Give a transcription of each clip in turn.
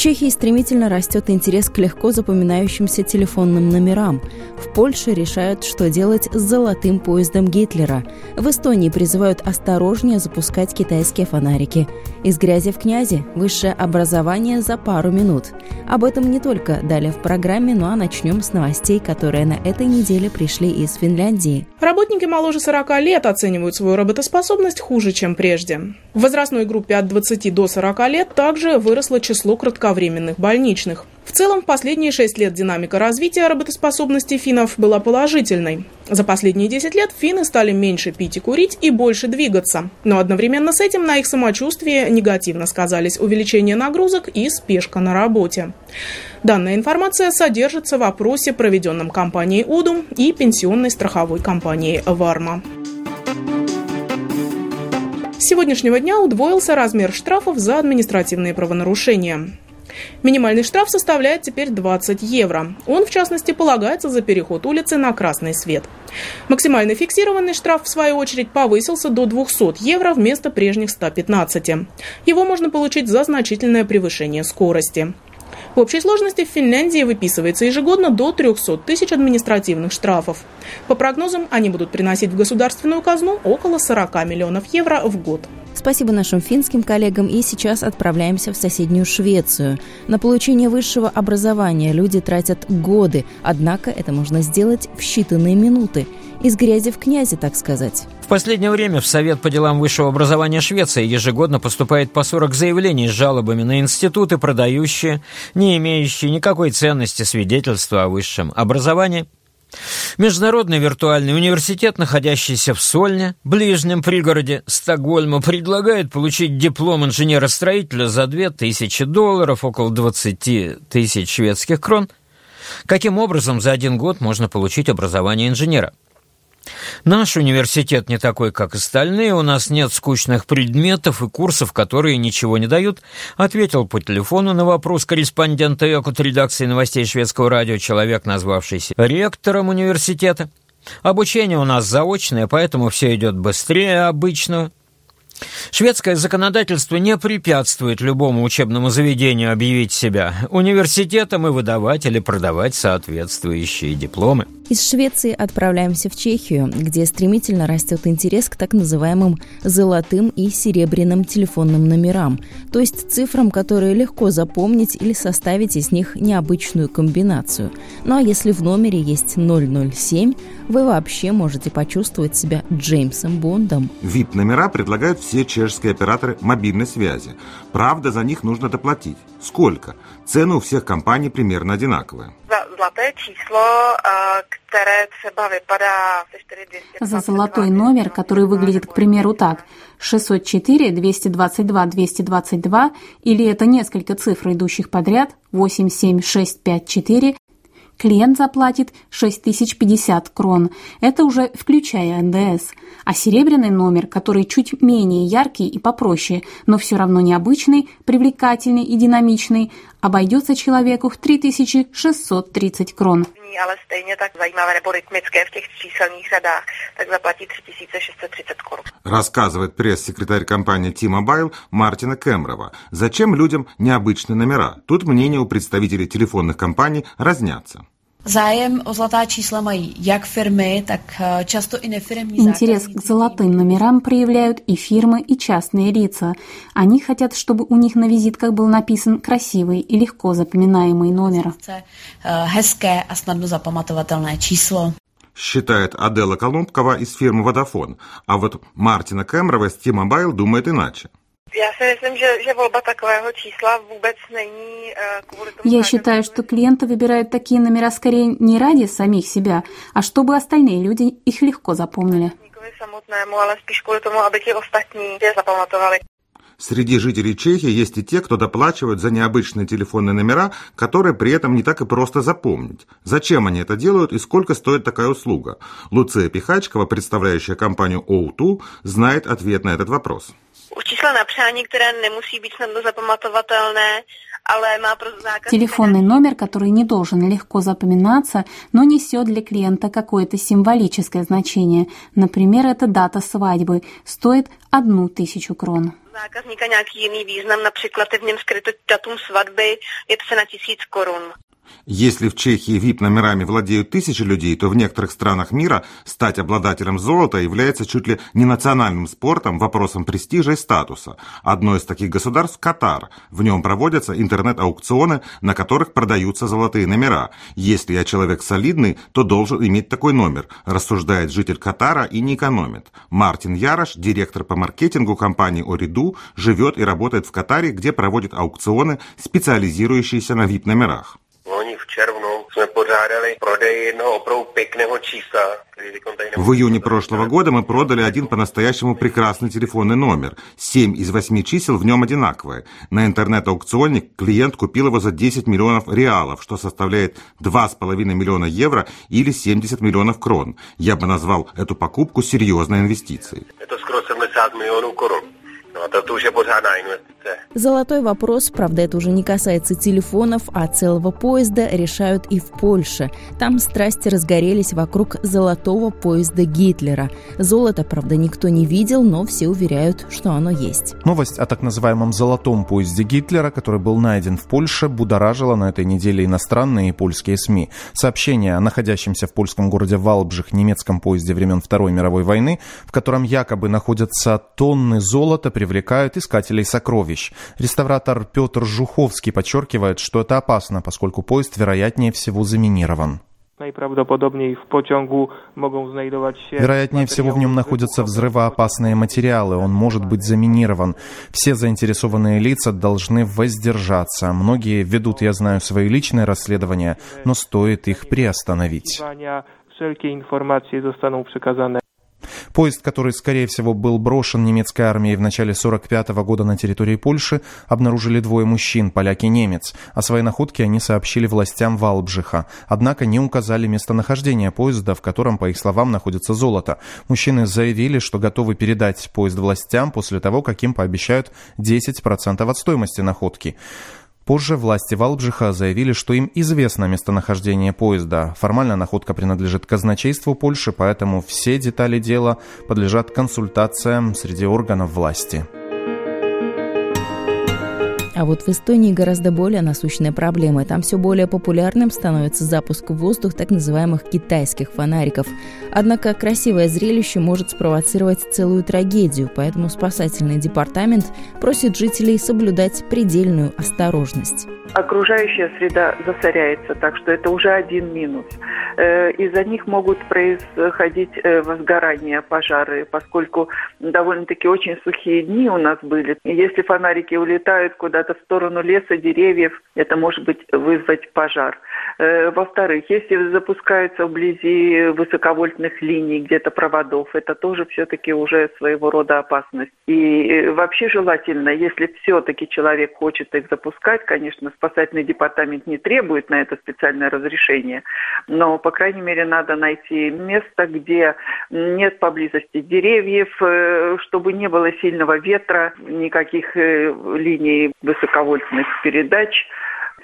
Чехии стремительно растет интерес к легко запоминающимся телефонным номерам. В Польше решают, что делать с золотым поездом Гитлера. В Эстонии призывают осторожнее запускать китайские фонарики. Из грязи в князи – высшее образование за пару минут. Об этом не только далее в программе, ну а начнем с новостей, которые на этой неделе пришли из Финляндии. Работники моложе 40 лет оценивают свою работоспособность хуже, чем прежде. В возрастной группе от 20 до 40 лет также выросло число кратковременных больничных. В целом, в последние 6 лет динамика развития работоспособности финнов была положительной. За последние 10 лет финны стали меньше пить и курить и больше двигаться. Но одновременно с этим на их самочувствии негативно сказались увеличение нагрузок и спешка на работе. Данная информация содержится в опросе, проведенном компанией УДУМ и пенсионной страховой компанией «Варма». С сегодняшнего дня удвоился размер штрафов за административные правонарушения. Минимальный штраф составляет теперь 20 евро. Он, в частности, полагается за переход улицы на красный свет. Максимальный фиксированный штраф, в свою очередь, повысился до 200 евро вместо прежних 115. Его можно получить за значительное превышение скорости. В общей сложности в Финляндии выписывается ежегодно до 300 тысяч административных штрафов. По прогнозам, они будут приносить в государственную казну около 40 миллионов евро в год. Спасибо нашим финским коллегам и сейчас отправляемся в соседнюю Швецию. На получение высшего образования люди тратят годы, однако это можно сделать в считанные минуты. Из грязи в князи, так сказать. Последнее время в Совет по делам высшего образования Швеции ежегодно поступает по 40 заявлений с жалобами на институты, продающие, не имеющие никакой ценности свидетельства о высшем образовании. Международный виртуальный университет, находящийся в Сольне, ближнем пригороде Стокгольма, предлагает получить диплом инженера-строителя за 2000 долларов, около 20 тысяч шведских крон. Каким образом за один год можно получить образование инженера? Наш университет не такой, как остальные, у нас нет скучных предметов и курсов, которые ничего не дают, ответил по телефону на вопрос корреспондента Якут редакции новостей шведского радио человек, назвавшийся ректором университета. Обучение у нас заочное, поэтому все идет быстрее обычного. Шведское законодательство не препятствует любому учебному заведению объявить себя университетом и выдавать или продавать соответствующие дипломы. Из Швеции отправляемся в Чехию, где стремительно растет интерес к так называемым золотым и серебряным телефонным номерам, то есть цифрам, которые легко запомнить или составить из них необычную комбинацию. Ну а если в номере есть 007, вы вообще можете почувствовать себя Джеймсом Бондом. VIP-номера предлагают все чешские операторы мобильной связи. Правда, за них нужно доплатить. Сколько? Цены у всех компаний примерно одинаковые. zlaté číslo, které třeba vypadá se 4200. За золотой номер, который выглядит, к примеру, так. 604, 222, 222, или это несколько цифр, идущих подряд, 8, 7, 6, 5, 4, клиент заплатит 6050 крон. Это уже включая НДС. А серебряный номер, который чуть менее яркий и попроще, но все равно необычный, привлекательный и динамичный, обойдется человеку в 3630 крон. ale stejně tak zajímavé nebo rytmické v těch číselných řadách, tak zaplatí 3630 korun. Рассказывает пресс-секретарь компании T-Mobile Мартина Кемрова. Зачем людям необычные номера? Тут мнения у представителей телефонных компаний разнятся. Zájem o zlatá čísla mají jak firmy, tak eh, často i nefiremní Интерес к золотым номерам проявляют и фирмы, и частные лица. Они хотят, чтобы у них на визитках был написан красивый и легко запоминаемый номер. Eh, Hezké a snadno zapamatovatelné číslo. Считает Адела Колумбкова из фирмы Vodafone. А вот Мартина Кемрова из T-Mobile думает иначе. Já si myslím, že, že volba takového čísla vůbec není kvůli tomu... Я считаю, что клиенты выбирают такие номера скорее не ради самих себя, а чтобы остальные люди их легко запомнили. Среди жителей Чехии есть и те, кто доплачивают за необычные телефонные номера, которые при этом не так и просто запомнить. Зачем они это делают и сколько стоит такая услуга? Луция Пихачкова, представляющая компанию O2, знает ответ на этот вопрос. U čísla na přání, které nemusí být snadno zapamatovatelné, Телефонный номер, который не должен легко запоминаться, но несет для клиента какое-то символическое значение. Например, это дата свадьбы стоит одну тысячу крон. Zákazníka nějaký jiný význam, například je v něm skryto datum svatby, je to cena tisíc korun. Если в Чехии VIP-номерами владеют тысячи людей, то в некоторых странах мира стать обладателем золота является чуть ли не национальным спортом, вопросом престижа и статуса. Одно из таких государств – Катар. В нем проводятся интернет-аукционы, на которых продаются золотые номера. Если я человек солидный, то должен иметь такой номер, рассуждает житель Катара и не экономит. Мартин Ярош, директор по маркетингу компании Ориду, живет и работает в Катаре, где проводит аукционы, специализирующиеся на VIP-номерах. В июне прошлого года мы продали один по-настоящему прекрасный телефонный номер. Семь из восьми чисел в нем одинаковые. На интернет-аукционе клиент купил его за 10 миллионов реалов, что составляет 2,5 миллиона евро или 70 миллионов крон. Я бы назвал эту покупку серьезной инвестицией. Это скоро 70 миллионов крон. Pořádná investice. Золотой вопрос, правда, это уже не касается телефонов, а целого поезда, решают и в Польше. Там страсти разгорелись вокруг золотого поезда Гитлера. Золото, правда, никто не видел, но все уверяют, что оно есть. Новость о так называемом золотом поезде Гитлера, который был найден в Польше, будоражила на этой неделе иностранные и польские СМИ. Сообщение о находящемся в польском городе Валбжих немецком поезде времен Второй мировой войны, в котором якобы находятся тонны золота, привлекают искателей сокровищ. Реставратор Петр Жуховский подчеркивает, что это опасно, поскольку поезд, вероятнее всего, заминирован. Вероятнее всего в нем находятся взрывоопасные материалы, он может быть заминирован. Все заинтересованные лица должны воздержаться. Многие ведут, я знаю, свои личные расследования, но стоит их приостановить. Поезд, который, скорее всего, был брошен немецкой армией в начале 1945 года на территории Польши, обнаружили двое мужчин, поляк и немец. О своей находке они сообщили властям Валбжиха, однако не указали местонахождение поезда, в котором, по их словам, находится золото. Мужчины заявили, что готовы передать поезд властям после того, как им пообещают 10% от стоимости находки. Позже власти Валбжиха заявили, что им известно местонахождение поезда. Формально находка принадлежит казначейству Польши, поэтому все детали дела подлежат консультациям среди органов власти. А вот в Эстонии гораздо более насущная проблема. Там все более популярным становится запуск в воздух так называемых китайских фонариков. Однако красивое зрелище может спровоцировать целую трагедию, поэтому спасательный департамент просит жителей соблюдать предельную осторожность окружающая среда засоряется, так что это уже один минус. Э, из-за них могут происходить э, возгорания, пожары, поскольку довольно-таки очень сухие дни у нас были. Если фонарики улетают куда-то в сторону леса, деревьев, это может быть вызвать пожар. Э, во-вторых, если запускаются вблизи высоковольтных линий, где-то проводов, это тоже все-таки уже своего рода опасность. И вообще желательно, если все-таки человек хочет их запускать, конечно, спасательный департамент не требует на это специальное разрешение, но, по крайней мере, надо найти место, где нет поблизости деревьев, э, чтобы не было сильного ветра, никаких э, линий высоковольтных передач,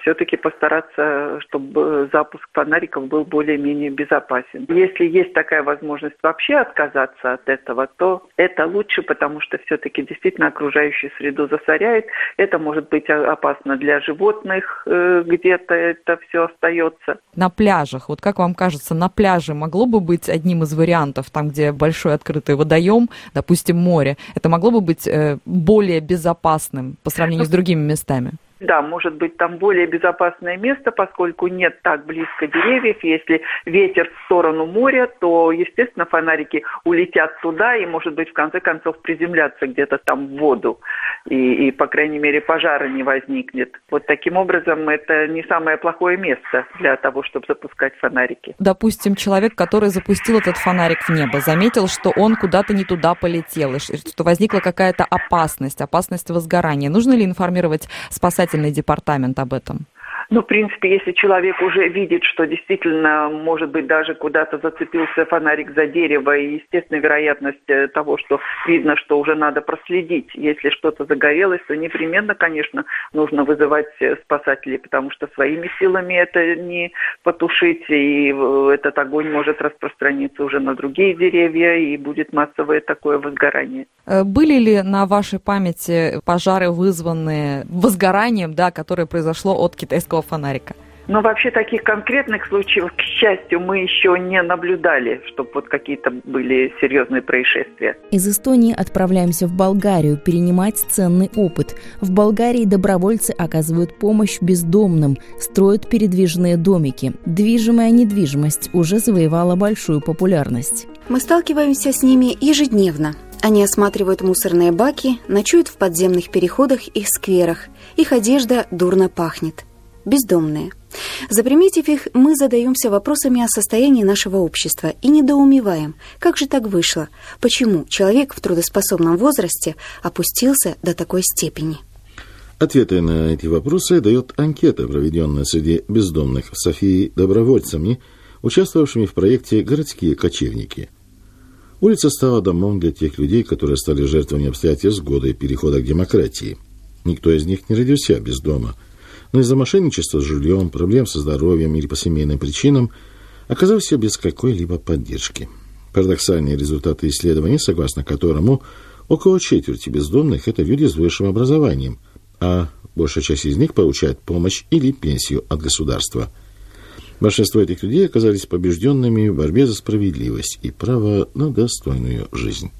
все-таки постараться, чтобы запуск фонариков был более-менее безопасен. Если есть такая возможность вообще отказаться от этого, то это лучше, потому что все-таки действительно окружающую среду засоряет. Это может быть опасно для животных, э, где-то это все остается. На пляжах, вот как вам кажется, на пляже могло бы быть одним из вариантов, там, где большой открытый водоем, допустим, море, это могло бы быть э, более безопасным по сравнению с другими местами? Да, может быть, там более безопасное место, поскольку нет так близко деревьев. Если ветер в сторону моря, то, естественно, фонарики улетят туда и, может быть, в конце концов приземлятся где-то там в воду. И, и, по крайней мере, пожара не возникнет. Вот таким образом, это не самое плохое место для того, чтобы запускать фонарики. Допустим, человек, который запустил этот фонарик в небо, заметил, что он куда-то не туда полетел, и что возникла какая-то опасность, опасность возгорания. Нужно ли информировать спасательный департамент об этом? Ну, в принципе, если человек уже видит, что действительно, может быть, даже куда-то зацепился фонарик за дерево, и, естественно, вероятность э, того, что видно, что уже надо проследить. Если что-то загорелось, то непременно, конечно, нужно вызывать э, спасателей, потому что своими силами это не потушить, и э, этот огонь может распространиться уже на другие деревья, и будет массовое такое возгорание. Были ли на вашей памяти пожары, вызванные возгоранием, да, которое произошло от китайского электрического фонарика? Но вообще таких конкретных случаев, к счастью, мы еще не наблюдали, чтобы вот какие-то были серьезные происшествия. Из Эстонии отправляемся в Болгарию перенимать ценный опыт. В Болгарии добровольцы оказывают помощь бездомным, строят передвижные домики. Движимая недвижимость уже завоевала большую популярность. Мы сталкиваемся с ними ежедневно. Они осматривают мусорные баки, ночуют в подземных переходах и скверах. Их одежда дурно пахнет бездомные. Заприметив их, мы задаемся вопросами о состоянии нашего общества и недоумеваем, как же так вышло, почему человек в трудоспособном возрасте опустился до такой степени. Ответы на эти вопросы дает анкета, проведенная среди бездомных в Софии добровольцами, участвовавшими в проекте «Городские кочевники». Улица стала домом для тех людей, которые стали жертвами обстоятельств года и перехода к демократии. Никто из них не родился без дома – но из-за мошенничества с жильем, проблем со здоровьем или по семейным причинам оказался без какой-либо поддержки. Парадоксальные результаты исследования, согласно которому около четверти бездомных – это люди с высшим образованием, а большая часть из них получает помощь или пенсию от государства – Большинство этих людей оказались побежденными в борьбе за справедливость и право на достойную жизнь.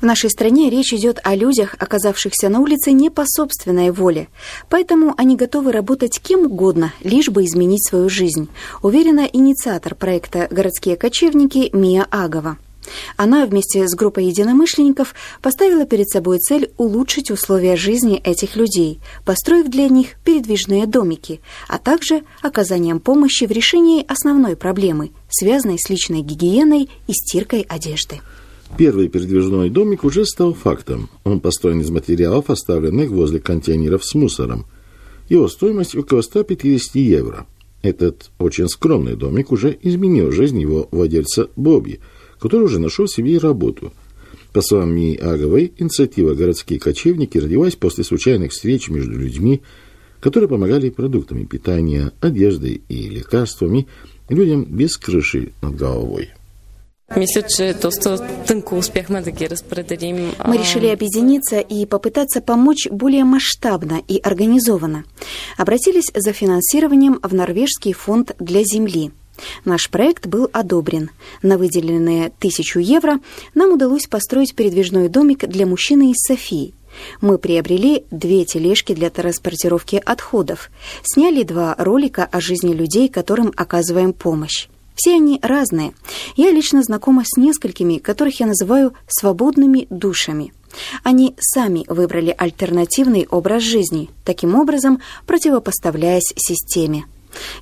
В нашей стране речь идет о людях, оказавшихся на улице не по собственной воле. Поэтому они готовы работать кем угодно, лишь бы изменить свою жизнь, уверена инициатор проекта «Городские кочевники» Мия Агова. Она вместе с группой единомышленников поставила перед собой цель улучшить условия жизни этих людей, построив для них передвижные домики, а также оказанием помощи в решении основной проблемы, связанной с личной гигиеной и стиркой одежды. Первый передвижной домик уже стал фактом. Он построен из материалов, оставленных возле контейнеров с мусором. Его стоимость около 150 евро. Этот очень скромный домик уже изменил жизнь его владельца Бобби – который уже нашел себе и работу. По словам Мии Аговой, инициатива «Городские кочевники» родилась после случайных встреч между людьми, которые помогали продуктами питания, одеждой и лекарствами людям без крыши над головой. Мы решили объединиться и попытаться помочь более масштабно и организованно. Обратились за финансированием в Норвежский фонд для земли – Наш проект был одобрен. На выделенные тысячу евро нам удалось построить передвижной домик для мужчины из Софии. Мы приобрели две тележки для транспортировки отходов, сняли два ролика о жизни людей, которым оказываем помощь. Все они разные. Я лично знакома с несколькими, которых я называю «свободными душами». Они сами выбрали альтернативный образ жизни, таким образом противопоставляясь системе.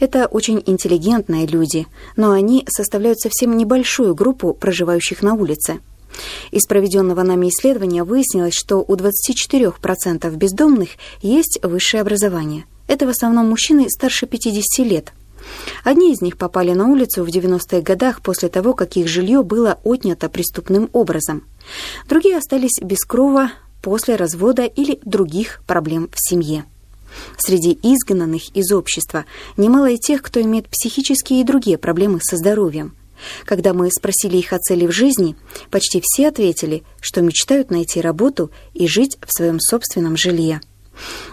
Это очень интеллигентные люди, но они составляют совсем небольшую группу проживающих на улице. Из проведенного нами исследования выяснилось, что у 24% бездомных есть высшее образование. Это в основном мужчины старше 50 лет. Одни из них попали на улицу в 90-х годах после того, как их жилье было отнято преступным образом. Другие остались без крова после развода или других проблем в семье. Среди изгнанных из общества немало и тех, кто имеет психические и другие проблемы со здоровьем. Когда мы спросили их о цели в жизни, почти все ответили, что мечтают найти работу и жить в своем собственном жилье.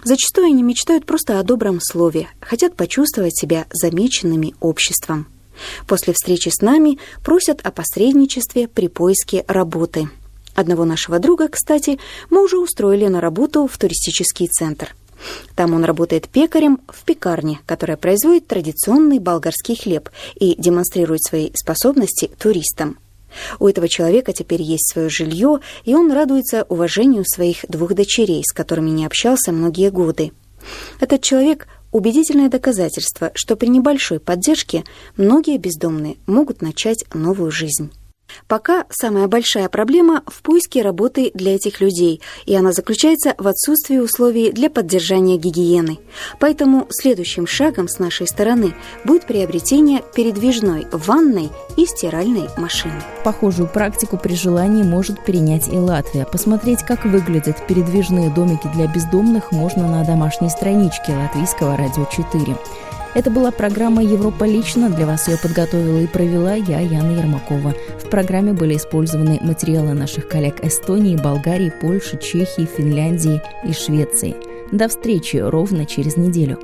Зачастую они мечтают просто о добром слове, хотят почувствовать себя замеченными обществом. После встречи с нами просят о посредничестве при поиске работы. Одного нашего друга, кстати, мы уже устроили на работу в туристический центр – Там он работает пекарем в пекарне, которая производит традиционный болгарский хлеб и демонстрирует свои способности туристам. У этого человека теперь есть свое жилье, и он радуется уважению своих двух дочерей, с которыми не общался многие годы. Этот человек – убедительное доказательство, что при небольшой поддержке многие бездомные могут начать новую жизнь. Пока самая большая проблема в поиске работы для этих людей, и она заключается в отсутствии условий для поддержания гигиены. Поэтому следующим шагом с нашей стороны будет приобретение передвижной ванной и стиральной машины. Похожую практику при желании может перенять и Латвия. Посмотреть, как выглядят передвижные домики для бездомных, можно на домашней страничке Латвийского радио 4. Это была программа «Европа лично». Для вас ее подготовила и провела я, Яна Ермакова. В программе были использованы материалы наших коллег Эстонии, Болгарии, Польши, Чехии, Финляндии и Швеции. До встречи ровно через неделю.